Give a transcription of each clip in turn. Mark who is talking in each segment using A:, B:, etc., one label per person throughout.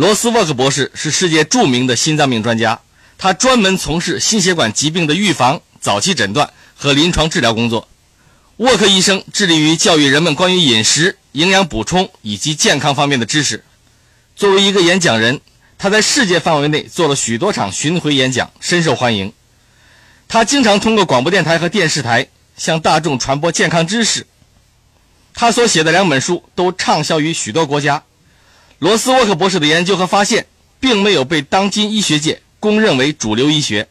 A: 罗斯沃克博士是世界著名的心脏病专家，他专门从事心血管疾病的预防、早期诊断和临床治疗工作。沃克医生致力于教育人们关于饮食、营养补充以及健康方面的知识。作为一个演讲人，他在世界范围内做了许多场巡回演讲，深受欢迎。他经常通过广播电台和电视台向大众传播健康知识。他所写的两本书都畅销于许多国家。罗斯沃克博士的研究和发现，并没有被当今医学界公认为主流医学，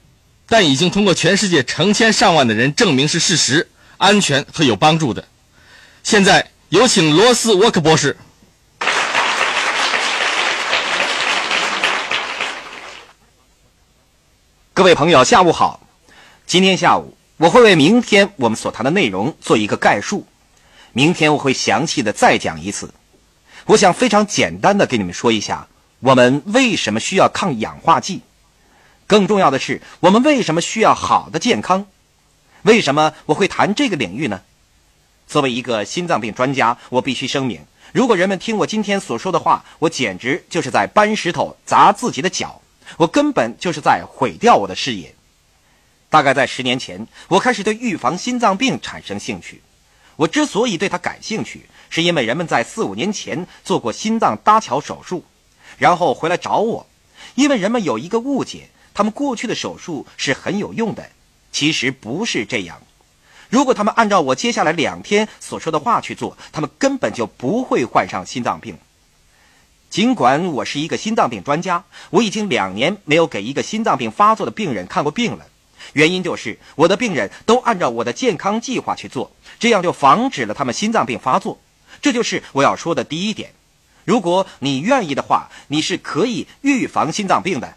A: 但已经通过全世界成千上万的人证明是事实、安全和有帮助的。现在有请罗斯沃克博士。
B: 各位朋友，下午好。今天下午我会为明天我们所谈的内容做一个概述，明天我会详细的再讲一次。我想非常简单的给你们说一下，我们为什么需要抗氧化剂？更重要的是，我们为什么需要好的健康？为什么我会谈这个领域呢？作为一个心脏病专家，我必须声明：如果人们听我今天所说的话，我简直就是在搬石头砸自己的脚，我根本就是在毁掉我的事业。大概在十年前，我开始对预防心脏病产生兴趣。我之所以对它感兴趣，是因为人们在四五年前做过心脏搭桥手术，然后回来找我，因为人们有一个误解，他们过去的手术是很有用的，其实不是这样。如果他们按照我接下来两天所说的话去做，他们根本就不会患上心脏病。尽管我是一个心脏病专家，我已经两年没有给一个心脏病发作的病人看过病了，原因就是我的病人都按照我的健康计划去做，这样就防止了他们心脏病发作。这就是我要说的第一点。如果你愿意的话，你是可以预防心脏病的。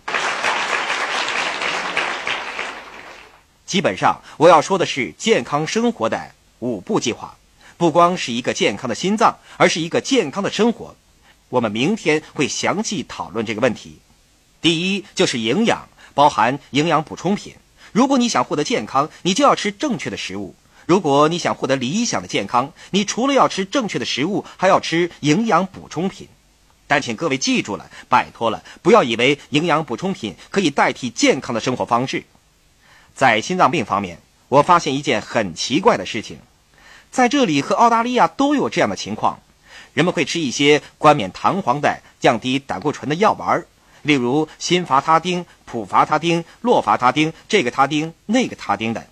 B: 基本上，我要说的是健康生活的五步计划，不光是一个健康的心脏，而是一个健康的生活。我们明天会详细讨论这个问题。第一就是营养，包含营养补充品。如果你想获得健康，你就要吃正确的食物。如果你想获得理想的健康，你除了要吃正确的食物，还要吃营养补充品。但请各位记住了，拜托了，不要以为营养补充品可以代替健康的生活方式。在心脏病方面，我发现一件很奇怪的事情，在这里和澳大利亚都有这样的情况：人们会吃一些冠冕堂皇的降低胆固醇的药丸，例如辛伐他汀、普伐他汀、洛伐他汀，这个他汀、那个他汀的。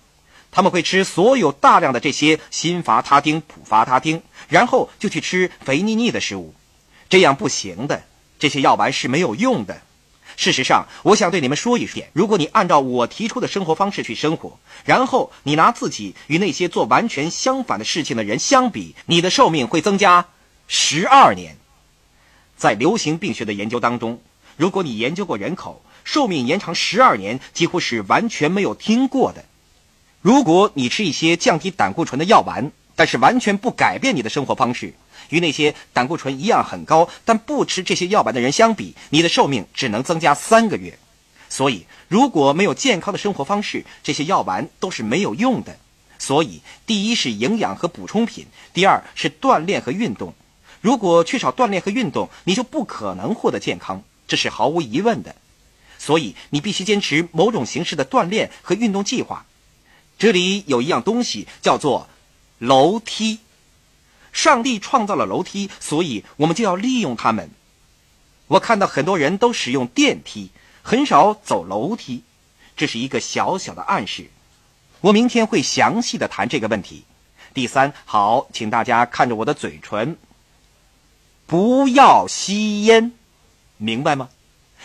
B: 他们会吃所有大量的这些辛伐他汀、普伐他汀，然后就去吃肥腻腻的食物，这样不行的。这些药丸是没有用的。事实上，我想对你们说一点：如果你按照我提出的生活方式去生活，然后你拿自己与那些做完全相反的事情的人相比，你的寿命会增加十二年。在流行病学的研究当中，如果你研究过人口，寿命延长十二年几乎是完全没有听过的。如果你吃一些降低胆固醇的药丸，但是完全不改变你的生活方式，与那些胆固醇一样很高但不吃这些药丸的人相比，你的寿命只能增加三个月。所以，如果没有健康的生活方式，这些药丸都是没有用的。所以，第一是营养和补充品，第二是锻炼和运动。如果缺少锻炼和运动，你就不可能获得健康，这是毫无疑问的。所以，你必须坚持某种形式的锻炼和运动计划。这里有一样东西叫做楼梯。上帝创造了楼梯，所以我们就要利用它们。我看到很多人都使用电梯，很少走楼梯，这是一个小小的暗示。我明天会详细的谈这个问题。第三，好，请大家看着我的嘴唇，不要吸烟，明白吗？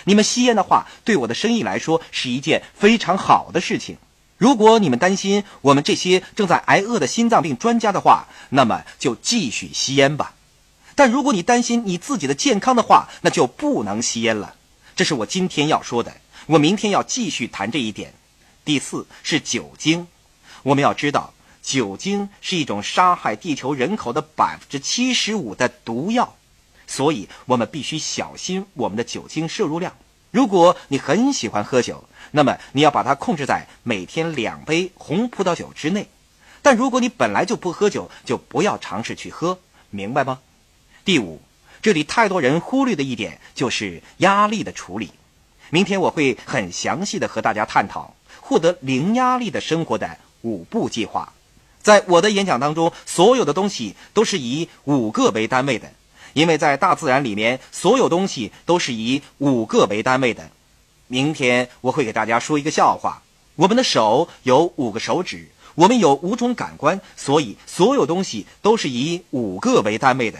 B: 你们吸烟的话，对我的生意来说是一件非常好的事情。如果你们担心我们这些正在挨饿的心脏病专家的话，那么就继续吸烟吧。但如果你担心你自己的健康的话，那就不能吸烟了。这是我今天要说的。我明天要继续谈这一点。第四是酒精。我们要知道，酒精是一种杀害地球人口的百分之七十五的毒药，所以我们必须小心我们的酒精摄入量。如果你很喜欢喝酒，那么你要把它控制在每天两杯红葡萄酒之内，但如果你本来就不喝酒，就不要尝试去喝，明白吗？第五，这里太多人忽略的一点就是压力的处理。明天我会很详细的和大家探讨获得零压力的生活的五步计划。在我的演讲当中，所有的东西都是以五个为单位的，因为在大自然里面，所有东西都是以五个为单位的。明天我会给大家说一个笑话。我们的手有五个手指，我们有五种感官，所以所有东西都是以五个为单位的。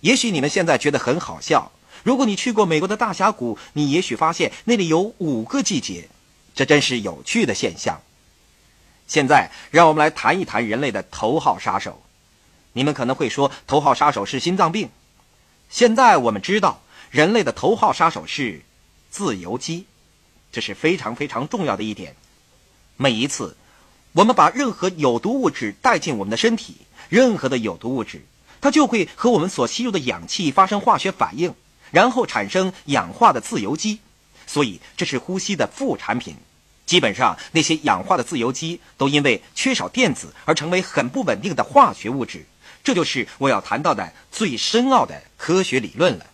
B: 也许你们现在觉得很好笑。如果你去过美国的大峡谷，你也许发现那里有五个季节，这真是有趣的现象。现在，让我们来谈一谈人类的头号杀手。你们可能会说，头号杀手是心脏病。现在我们知道，人类的头号杀手是自由基。这是非常非常重要的一点。每一次，我们把任何有毒物质带进我们的身体，任何的有毒物质，它就会和我们所吸入的氧气发生化学反应，然后产生氧化的自由基。所以，这是呼吸的副产品。基本上，那些氧化的自由基都因为缺少电子而成为很不稳定的化学物质。这就是我要谈到的最深奥的科学理论了。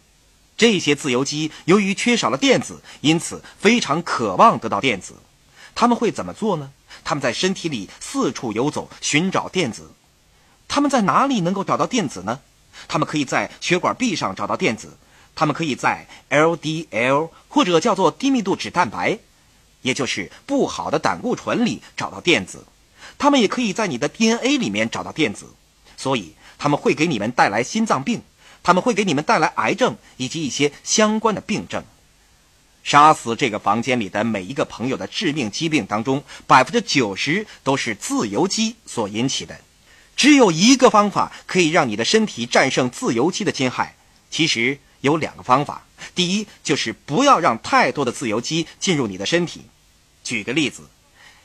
B: 这些自由基由于缺少了电子，因此非常渴望得到电子。他们会怎么做呢？他们在身体里四处游走，寻找电子。他们在哪里能够找到电子呢？他们可以在血管壁上找到电子，他们可以在 LDL 或者叫做低密度脂蛋白，也就是不好的胆固醇里找到电子。他们也可以在你的 DNA 里面找到电子，所以他们会给你们带来心脏病。他们会给你们带来癌症以及一些相关的病症，杀死这个房间里的每一个朋友的致命疾病当中，百分之九十都是自由基所引起的。只有一个方法可以让你的身体战胜自由基的侵害，其实有两个方法。第一就是不要让太多的自由基进入你的身体。举个例子，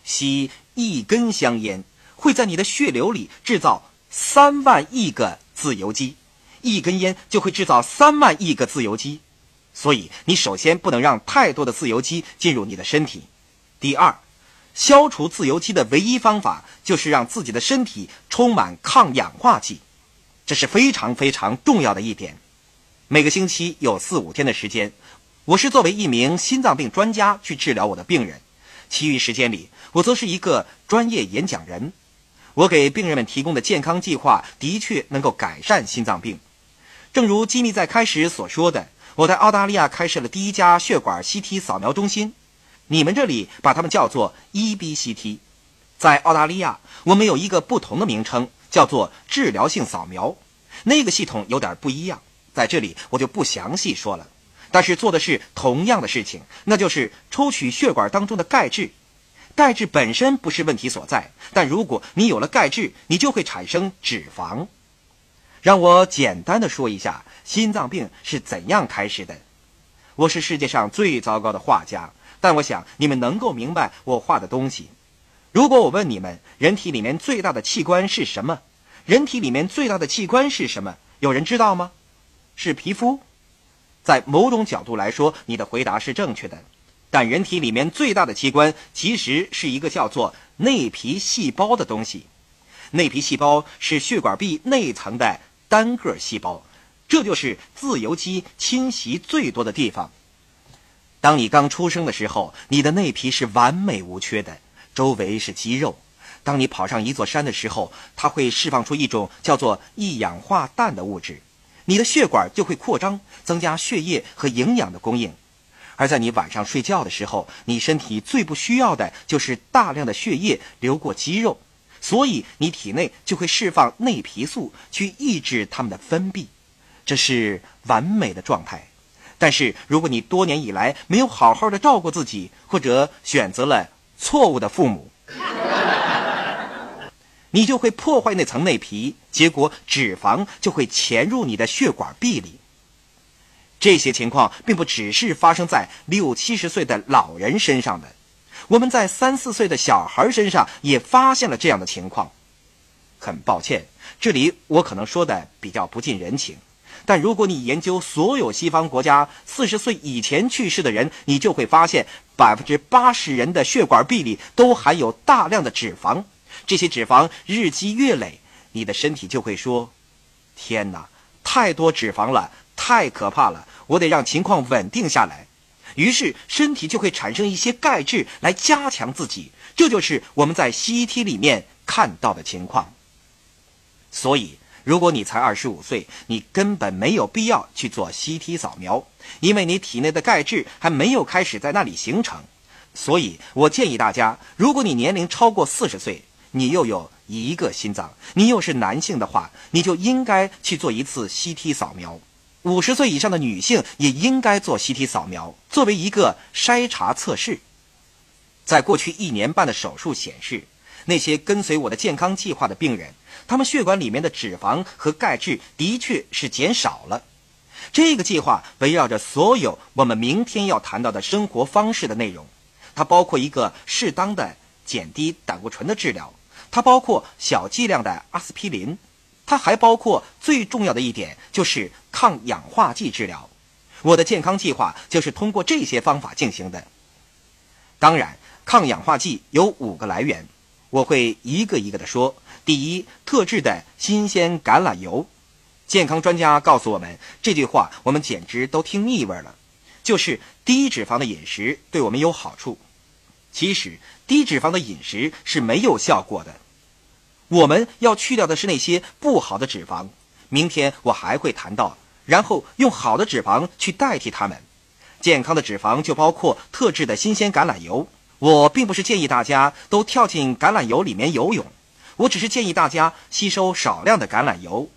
B: 吸一根香烟会在你的血流里制造三万亿个自由基。一根烟就会制造三万亿个自由基，所以你首先不能让太多的自由基进入你的身体。第二，消除自由基的唯一方法就是让自己的身体充满抗氧化剂，这是非常非常重要的一点。每个星期有四五天的时间，我是作为一名心脏病专家去治疗我的病人，其余时间里我则是一个专业演讲人。我给病人们提供的健康计划的确能够改善心脏病。正如基米在开始所说的，我在澳大利亚开设了第一家血管 CT 扫描中心，你们这里把它们叫做 EBCT。在澳大利亚，我们有一个不同的名称，叫做治疗性扫描。那个系统有点不一样，在这里我就不详细说了。但是做的是同样的事情，那就是抽取血管当中的钙质。钙质本身不是问题所在，但如果你有了钙质，你就会产生脂肪。让我简单的说一下心脏病是怎样开始的。我是世界上最糟糕的画家，但我想你们能够明白我画的东西。如果我问你们，人体里面最大的器官是什么？人体里面最大的器官是什么？有人知道吗？是皮肤。在某种角度来说，你的回答是正确的。但人体里面最大的器官其实是一个叫做内皮细胞的东西。内皮细胞是血管壁内层的。单个细胞，这就是自由基侵袭最多的地方。当你刚出生的时候，你的内皮是完美无缺的，周围是肌肉。当你跑上一座山的时候，它会释放出一种叫做一氧化氮的物质，你的血管就会扩张，增加血液和营养的供应。而在你晚上睡觉的时候，你身体最不需要的就是大量的血液流过肌肉。所以你体内就会释放内皮素去抑制它们的分泌，这是完美的状态。但是如果你多年以来没有好好的照顾自己，或者选择了错误的父母，你就会破坏那层内皮，结果脂肪就会潜入你的血管壁里。这些情况并不只是发生在六七十岁的老人身上的。我们在三四岁的小孩身上也发现了这样的情况。很抱歉，这里我可能说的比较不近人情，但如果你研究所有西方国家四十岁以前去世的人，你就会发现百分之八十人的血管壁里都含有大量的脂肪。这些脂肪日积月累，你的身体就会说：“天哪，太多脂肪了，太可怕了，我得让情况稳定下来。于是身体就会产生一些钙质来加强自己，这就是我们在 CT 里面看到的情况。所以，如果你才二十五岁，你根本没有必要去做 CT 扫描，因为你体内的钙质还没有开始在那里形成。所以我建议大家，如果你年龄超过四十岁，你又有一个心脏，你又是男性的话，你就应该去做一次 CT 扫描。五十岁以上的女性也应该做 CT 扫描，作为一个筛查测试。在过去一年半的手术显示，那些跟随我的健康计划的病人，他们血管里面的脂肪和钙质的确是减少了。这个计划围绕着所有我们明天要谈到的生活方式的内容，它包括一个适当的减低胆固醇的治疗，它包括小剂量的阿司匹林。它还包括最重要的一点，就是抗氧化剂治疗。我的健康计划就是通过这些方法进行的。当然，抗氧化剂有五个来源，我会一个一个的说。第一，特制的新鲜橄榄油。健康专家告诉我们这句话，我们简直都听腻味了。就是低脂肪的饮食对我们有好处。其实，低脂肪的饮食是没有效果的。我们要去掉的是那些不好的脂肪，明天我还会谈到，然后用好的脂肪去代替它们。健康的脂肪就包括特制的新鲜橄榄油。我并不是建议大家都跳进橄榄油里面游泳，我只是建议大家吸收少量的橄榄油。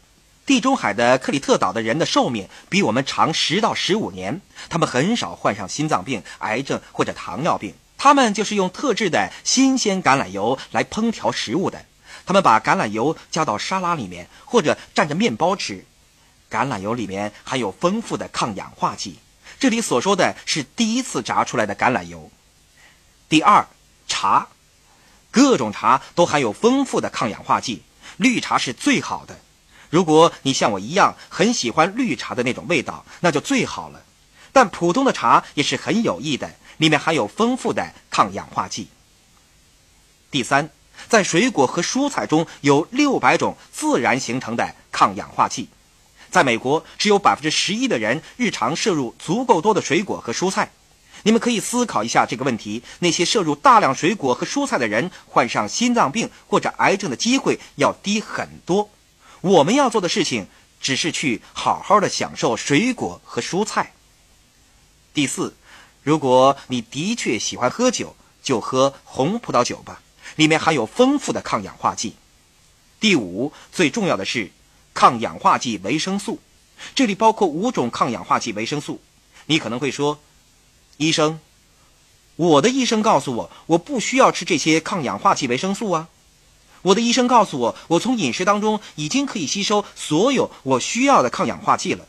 B: 地中海的克里特岛的人的寿命比我们长十到十五年，他们很少患上心脏病、癌症或者糖尿病，他们就是用特制的新鲜橄榄油来烹调食物的。他们把橄榄油加到沙拉里面，或者蘸着面包吃。橄榄油里面含有丰富的抗氧化剂。这里所说的是第一次榨出来的橄榄油。第二，茶，各种茶都含有丰富的抗氧化剂，绿茶是最好的。如果你像我一样很喜欢绿茶的那种味道，那就最好了。但普通的茶也是很有益的，里面含有丰富的抗氧化剂。第三。在水果和蔬菜中有六百种自然形成的抗氧化剂，在美国只有百分之十一的人日常摄入足够多的水果和蔬菜。你们可以思考一下这个问题：那些摄入大量水果和蔬菜的人，患上心脏病或者癌症的机会要低很多。我们要做的事情只是去好好的享受水果和蔬菜。第四，如果你的确喜欢喝酒，就喝红葡萄酒吧。里面含有丰富的抗氧化剂。第五，最重要的是抗氧化剂维生素，这里包括五种抗氧化剂维生素。你可能会说，医生，我的医生告诉我，我不需要吃这些抗氧化剂维生素啊。我的医生告诉我，我从饮食当中已经可以吸收所有我需要的抗氧化剂了。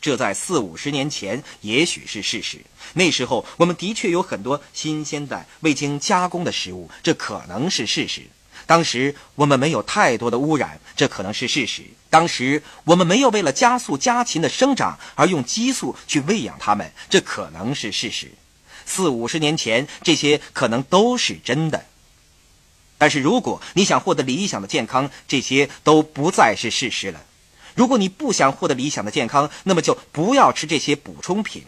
B: 这在四五十年前也许是事实，那时候我们的确有很多新鲜的未经加工的食物，这可能是事实。当时我们没有太多的污染，这可能是事实。当时我们没有为了加速家禽的生长而用激素去喂养它们，这可能是事实。四五十年前这些可能都是真的，但是如果你想获得理想的健康，这些都不再是事实了。如果你不想获得理想的健康，那么就不要吃这些补充品。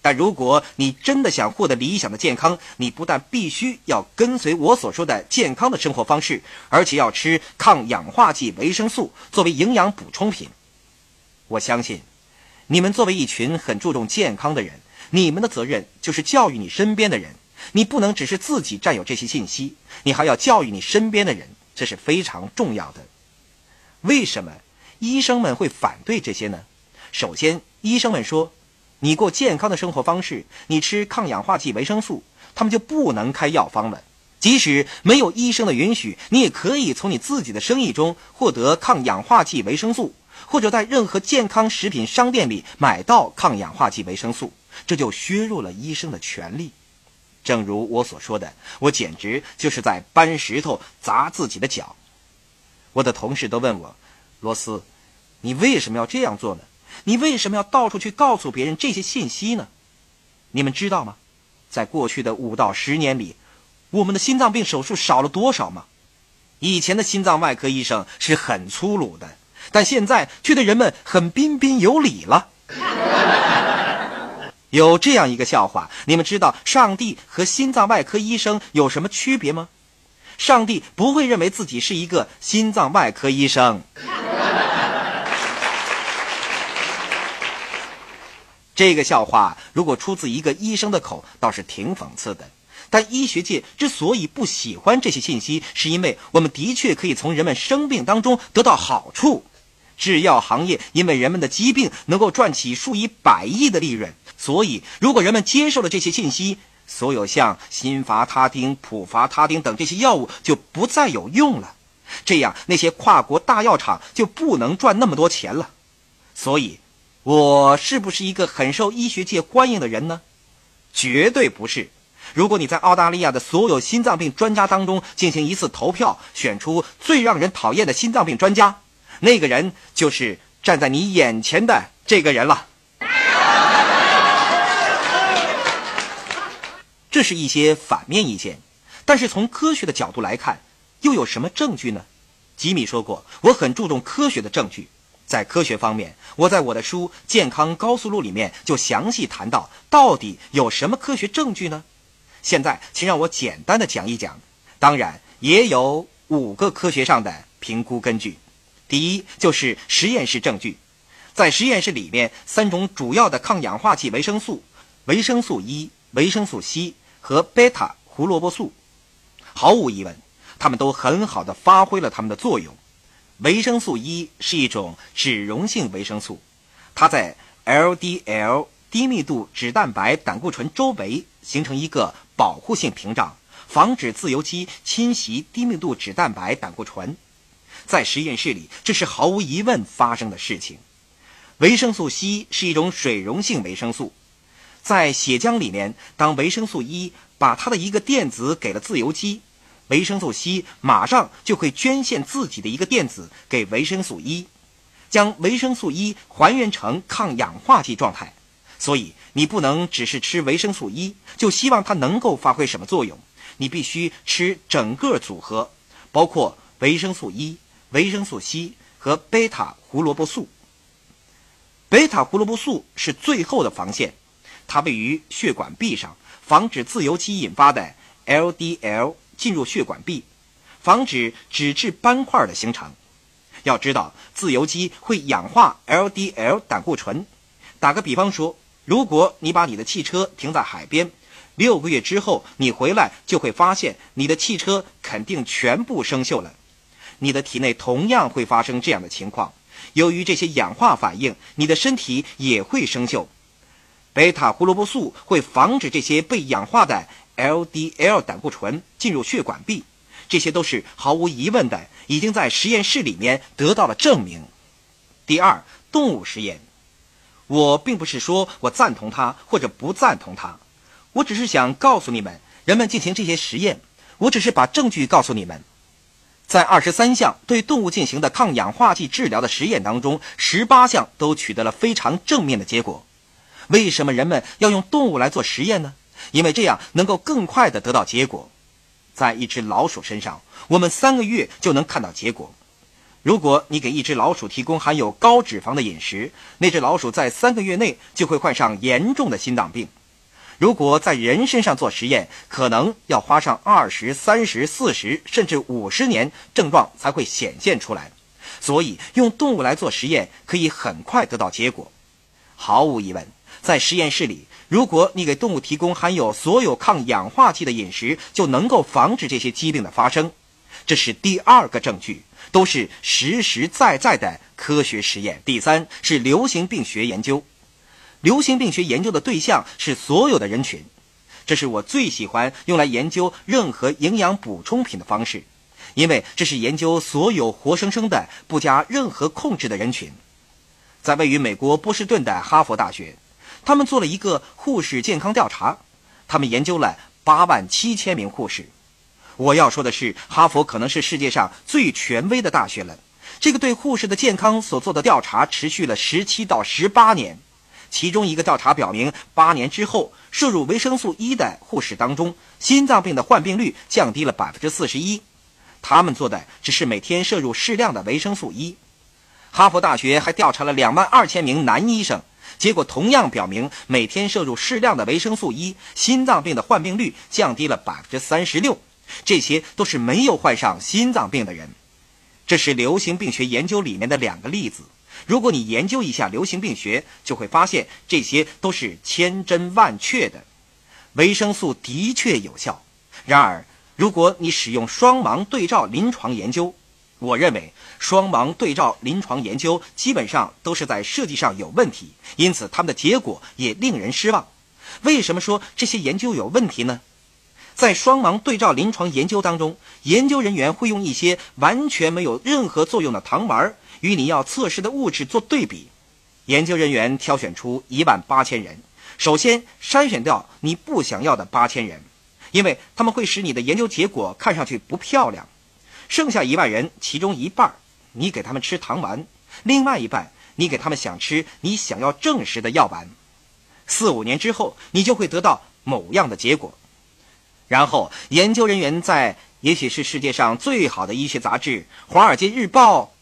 B: 但如果你真的想获得理想的健康，你不但必须要跟随我所说的健康的生活方式，而且要吃抗氧化剂维生素作为营养补充品。我相信，你们作为一群很注重健康的人，你们的责任就是教育你身边的人。你不能只是自己占有这些信息，你还要教育你身边的人，这是非常重要的。为什么？医生们会反对这些呢？首先，医生们说，你过健康的生活方式，你吃抗氧化剂维生素，他们就不能开药方了。即使没有医生的允许，你也可以从你自己的生意中获得抗氧化剂维生素，或者在任何健康食品商店里买到抗氧化剂维生素。这就削弱了医生的权利。正如我所说的，我简直就是在搬石头砸自己的脚。我的同事都问我。罗斯，你为什么要这样做呢？你为什么要到处去告诉别人这些信息呢？你们知道吗？在过去的五到十年里，我们的心脏病手术少了多少吗？以前的心脏外科医生是很粗鲁的，但现在却对人们很彬彬有礼了。有这样一个笑话，你们知道上帝和心脏外科医生有什么区别吗？上帝不会认为自己是一个心脏外科医生。这个笑话如果出自一个医生的口，倒是挺讽刺的。但医学界之所以不喜欢这些信息，是因为我们的确可以从人们生病当中得到好处。制药行业因为人们的疾病能够赚起数以百亿的利润，所以如果人们接受了这些信息，所有像辛伐他汀、普伐他汀等这些药物就不再有用了。这样那些跨国大药厂就不能赚那么多钱了。所以，我是不是一个很受医学界欢迎的人呢？绝对不是。如果你在澳大利亚的所有心脏病专家当中进行一次投票，选出最让人讨厌的心脏病专家，那个人就是站在你眼前的这个人了。这是一些反面意见，但是从科学的角度来看，又有什么证据呢？吉米说过，我很注重科学的证据。在科学方面，我在我的书《健康高速路》里面就详细谈到，到底有什么科学证据呢？现在，请让我简单的讲一讲。当然，也有五个科学上的评估根据。第一，就是实验室证据。在实验室里面，三种主要的抗氧化剂维生素——维生素 E、维生素 C 和贝塔胡萝卜素，毫无疑问，它们都很好的发挥了它们的作用。维生素 E 是一种脂溶性维生素，它在 LDL 低密度脂蛋白胆固醇周围形成一个保护性屏障，防止自由基侵袭低密度脂蛋白胆固醇。在实验室里，这是毫无疑问发生的事情。维生素 C 是一种水溶性维生素，在血浆里面，当维生素 E 把它的一个电子给了自由基。维生素 C 马上就会捐献自己的一个电子给维生素 E，将维生素 E 还原成抗氧化剂状态。所以你不能只是吃维生素 E 就希望它能够发挥什么作用，你必须吃整个组合，包括维生素 E、维生素 C 和贝塔胡萝卜素。贝塔胡萝卜素是最后的防线，它位于血管壁上，防止自由基引发的 LDL。进入血管壁，防止脂质斑块的形成。要知道，自由基会氧化 LDL 胆固醇。打个比方说，如果你把你的汽车停在海边，六个月之后你回来，就会发现你的汽车肯定全部生锈了。你的体内同样会发生这样的情况。由于这些氧化反应，你的身体也会生锈。贝塔胡萝卜素会防止这些被氧化的。LDL 胆固醇进入血管壁，这些都是毫无疑问的，已经在实验室里面得到了证明。第二，动物实验，我并不是说我赞同它或者不赞同它，我只是想告诉你们，人们进行这些实验，我只是把证据告诉你们。在二十三项对动物进行的抗氧化剂治疗的实验当中，十八项都取得了非常正面的结果。为什么人们要用动物来做实验呢？因为这样能够更快的得到结果，在一只老鼠身上，我们三个月就能看到结果。如果你给一只老鼠提供含有高脂肪的饮食，那只老鼠在三个月内就会患上严重的心脏病。如果在人身上做实验，可能要花上二十三十四十甚至五十年，症状才会显现出来。所以，用动物来做实验可以很快得到结果。毫无疑问，在实验室里。如果你给动物提供含有所有抗氧化剂的饮食，就能够防止这些疾病的发生。这是第二个证据，都是实实在在的科学实验。第三是流行病学研究，流行病学研究的对象是所有的人群。这是我最喜欢用来研究任何营养补充品的方式，因为这是研究所有活生生的、不加任何控制的人群。在位于美国波士顿的哈佛大学。他们做了一个护士健康调查，他们研究了八万七千名护士。我要说的是，哈佛可能是世界上最权威的大学了。这个对护士的健康所做的调查持续了十七到十八年。其中一个调查表明，八年之后，摄入维生素 E 的护士当中，心脏病的患病率降低了百分之四十一。他们做的只是每天摄入适量的维生素 E。哈佛大学还调查了两万二千名男医生，结果同样表明，每天摄入适量的维生素 E，心脏病的患病率降低了百分之三十六。这些都是没有患上心脏病的人。这是流行病学研究里面的两个例子。如果你研究一下流行病学，就会发现这些都是千真万确的。维生素的确有效，然而，如果你使用双盲对照临床研究，我认为双盲对照临床研究基本上都是在设计上有问题，因此他们的结果也令人失望。为什么说这些研究有问题呢？在双盲对照临床研究当中，研究人员会用一些完全没有任何作用的糖丸与你要测试的物质做对比。研究人员挑选出一万八千人，首先筛选掉你不想要的八千人，因为他们会使你的研究结果看上去不漂亮。剩下一万人，其中一半你给他们吃糖丸，另外一半你给他们想吃你想要证实的药丸。四五年之后，你就会得到某样的结果。然后，研究人员在也许是世界上最好的医学杂志《华尔街日报》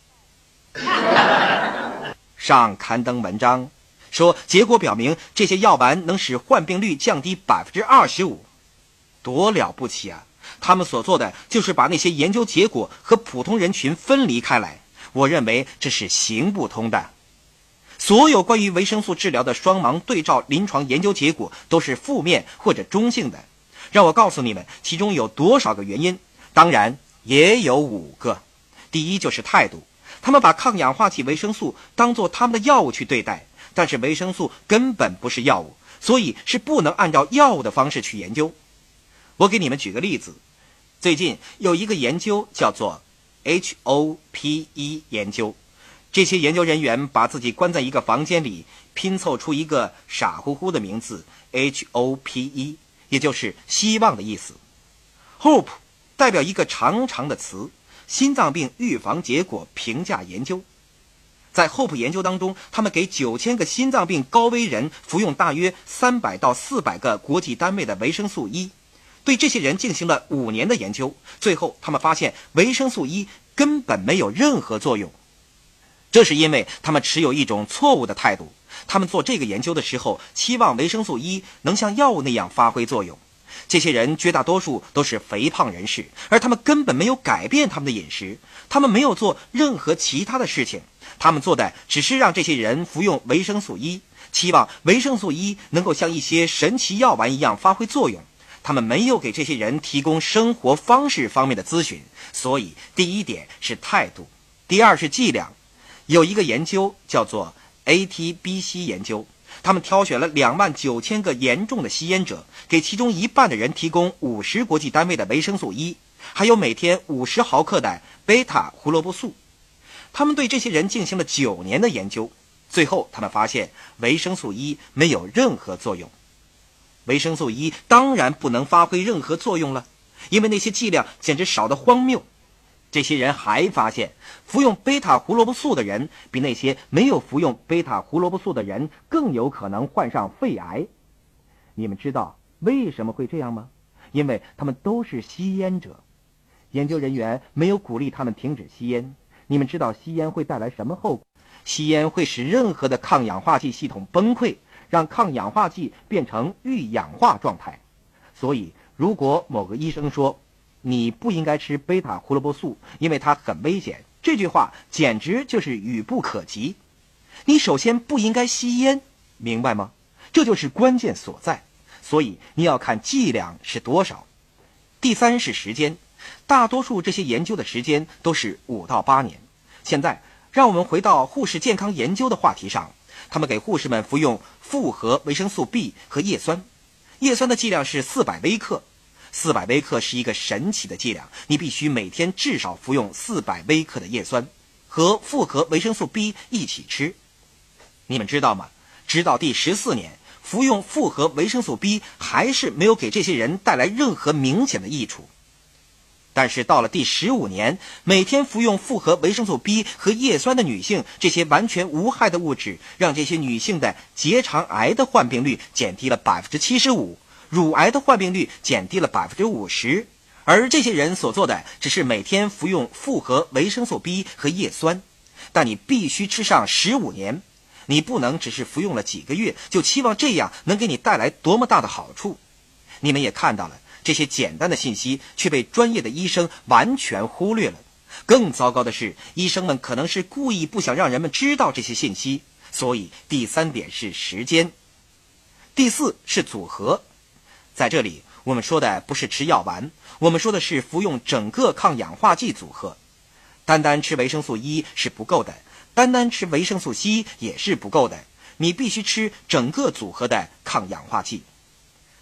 B: 上刊登文章，说结果表明这些药丸能使患病率降低百分之二十五，多了不起啊！他们所做的就是把那些研究结果和普通人群分离开来。我认为这是行不通的。所有关于维生素治疗的双盲对照临床研究结果都是负面或者中性的。让我告诉你们，其中有多少个原因？当然也有五个。第一就是态度，他们把抗氧化剂维生素当做他们的药物去对待，但是维生素根本不是药物，所以是不能按照药物的方式去研究。我给你们举个例子。最近有一个研究叫做 HOPE 研究，这些研究人员把自己关在一个房间里，拼凑出一个傻乎乎的名字 HOPE，也就是希望的意思。Hope 代表一个长长的词，心脏病预防结果评价研究。在 Hope 研究当中，他们给九千个心脏病高危人服用大约三百到四百个国际单位的维生素 E。对这些人进行了五年的研究，最后他们发现维生素 E 根本没有任何作用。这是因为他们持有一种错误的态度。他们做这个研究的时候，期望维生素 E 能像药物那样发挥作用。这些人绝大多数都是肥胖人士，而他们根本没有改变他们的饮食，他们没有做任何其他的事情。他们做的只是让这些人服用维生素 E，期望维生素 E 能够像一些神奇药丸一样发挥作用。他们没有给这些人提供生活方式方面的咨询，所以第一点是态度，第二是剂量。有一个研究叫做 ATBC 研究，他们挑选了两万九千个严重的吸烟者，给其中一半的人提供五十国际单位的维生素 E，还有每天五十毫克的贝塔胡萝卜素。他们对这些人进行了九年的研究，最后他们发现维生素 E 没有任何作用。维生素 E 当然不能发挥任何作用了，因为那些剂量简直少得荒谬。这些人还发现，服用贝塔胡萝卜素的人比那些没有服用贝塔胡萝卜素的人更有可能患上肺癌。你们知道为什么会这样吗？因为他们都是吸烟者。研究人员没有鼓励他们停止吸烟。你们知道吸烟会带来什么后果？吸烟会使任何的抗氧化剂系统崩溃。让抗氧化剂变成预氧化状态，所以如果某个医生说你不应该吃贝塔胡萝卜素，因为它很危险，这句话简直就是语不可及。你首先不应该吸烟，明白吗？这就是关键所在。所以你要看剂量是多少。第三是时间，大多数这些研究的时间都是五到八年。现在让我们回到护士健康研究的话题上。他们给护士们服用复合维生素 B 和叶酸，叶酸的剂量是四百微克，四百微克是一个神奇的剂量，你必须每天至少服用四百微克的叶酸和复合维生素 B 一起吃。你们知道吗？直到第十四年，服用复合维生素 B 还是没有给这些人带来任何明显的益处。但是到了第十五年，每天服用复合维生素 B 和叶酸的女性，这些完全无害的物质让这些女性的结肠癌的患病率减低了百分之七十五，乳癌的患病率减低了百分之五十。而这些人所做的只是每天服用复合维生素 B 和叶酸，但你必须吃上十五年。你不能只是服用了几个月，就期望这样能给你带来多么大的好处。你们也看到了，这些简单的信息却被专业的医生完全忽略了。更糟糕的是，医生们可能是故意不想让人们知道这些信息。所以，第三点是时间，第四是组合。在这里，我们说的不是吃药丸，我们说的是服用整个抗氧化剂组合。单单吃维生素 E 是不够的。单单吃维生素 C 也是不够的，你必须吃整个组合的抗氧化剂。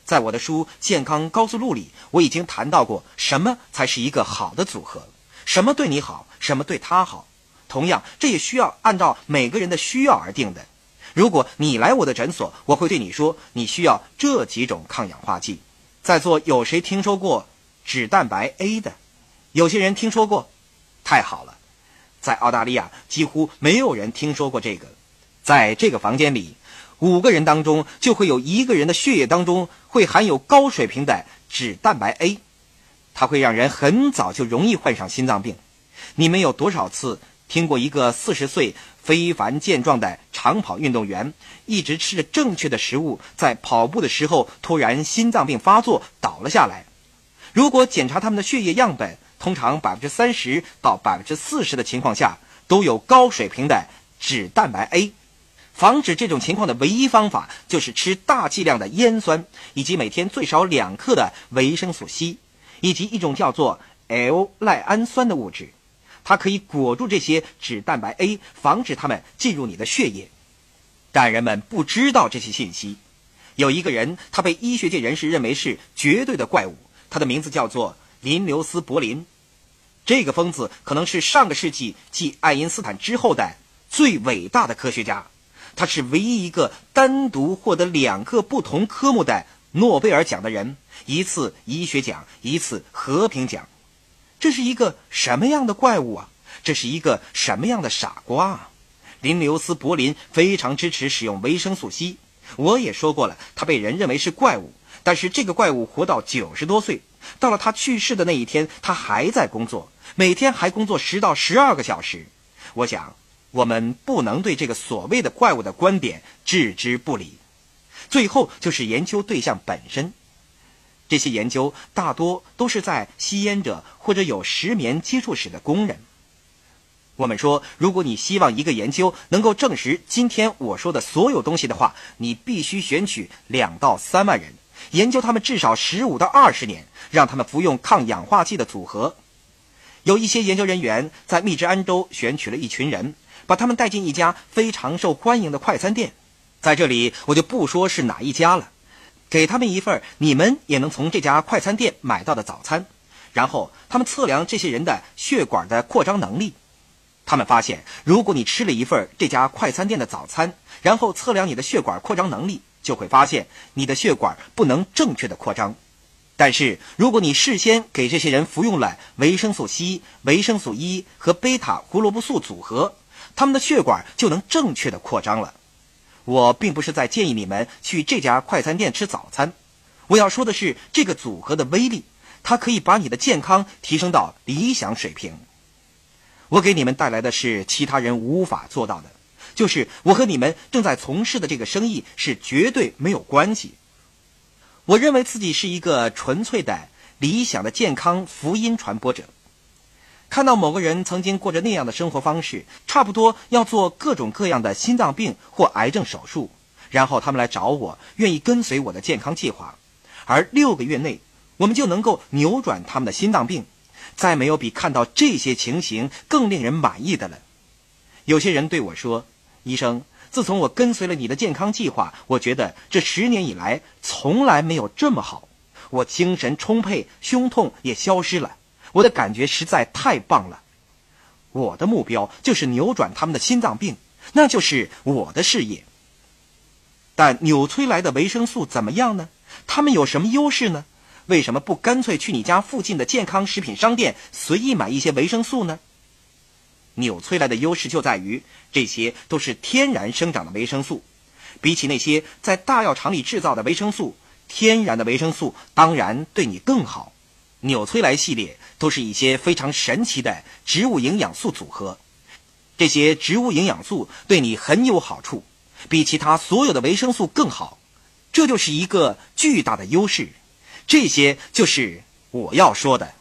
B: 在我的书《健康高速路》里，我已经谈到过什么才是一个好的组合，什么对你好，什么对他好。同样，这也需要按照每个人的需要而定的。如果你来我的诊所，我会对你说，你需要这几种抗氧化剂。在座有谁听说过脂蛋白 A 的？有些人听说过，太好了。在澳大利亚，几乎没有人听说过这个。在这个房间里，五个人当中就会有一个人的血液当中会含有高水平的脂蛋白 A，它会让人很早就容易患上心脏病。你们有多少次听过一个四十岁非凡健壮的长跑运动员，一直吃着正确的食物，在跑步的时候突然心脏病发作倒了下来？如果检查他们的血液样本，通常百分之三十到百分之四十的情况下都有高水平的脂蛋白 A，防止这种情况的唯一方法就是吃大剂量的烟酸，以及每天最少两克的维生素 C，以及一种叫做 L 赖氨酸的物质，它可以裹住这些脂蛋白 A，防止它们进入你的血液。但人们不知道这些信息。有一个人，他被医学界人士认为是绝对的怪物，他的名字叫做林留斯·柏林。这个疯子可能是上个世纪继爱因斯坦之后的最伟大的科学家，他是唯一一个单独获得两个不同科目的诺贝尔奖的人，一次医学奖，一次和平奖。这是一个什么样的怪物啊？这是一个什么样的傻瓜啊？林留斯·柏林非常支持使用维生素 C。我也说过了，他被人认为是怪物，但是这个怪物活到九十多岁，到了他去世的那一天，他还在工作。每天还工作十到十二个小时，我想我们不能对这个所谓的怪物的观点置之不理。最后就是研究对象本身，这些研究大多都是在吸烟者或者有石棉接触史的工人。我们说，如果你希望一个研究能够证实今天我说的所有东西的话，你必须选取两到三万人，研究他们至少十五到二十年，让他们服用抗氧化剂的组合。有一些研究人员在密执安州选取了一群人，把他们带进一家非常受欢迎的快餐店。在这里，我就不说是哪一家了，给他们一份你们也能从这家快餐店买到的早餐。然后，他们测量这些人的血管的扩张能力。他们发现，如果你吃了一份这家快餐店的早餐，然后测量你的血管扩张能力，就会发现你的血管不能正确的扩张。但是，如果你事先给这些人服用了维生素 C、维生素 E 和贝塔胡萝卜素组合，他们的血管就能正确的扩张了。我并不是在建议你们去这家快餐店吃早餐，我要说的是这个组合的威力，它可以把你的健康提升到理想水平。我给你们带来的是其他人无法做到的，就是我和你们正在从事的这个生意是绝对没有关系。我认为自己是一个纯粹的、理想的健康福音传播者。看到某个人曾经过着那样的生活方式，差不多要做各种各样的心脏病或癌症手术，然后他们来找我，愿意跟随我的健康计划，而六个月内我们就能够扭转他们的心脏病，再没有比看到这些情形更令人满意的了。有些人对我说：“医生。”自从我跟随了你的健康计划，我觉得这十年以来从来没有这么好。我精神充沛，胸痛也消失了，我的感觉实在太棒了。我的目标就是扭转他们的心脏病，那就是我的事业。但纽崔莱的维生素怎么样呢？他们有什么优势呢？为什么不干脆去你家附近的健康食品商店随意买一些维生素呢？纽崔莱的优势就在于，这些都是天然生长的维生素，比起那些在大药厂里制造的维生素，天然的维生素当然对你更好。纽崔莱系列都是一些非常神奇的植物营养素组合，这些植物营养素对你很有好处，比其他所有的维生素更好。这就是一个巨大的优势。这些就是我要说的。